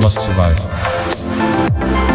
must survive.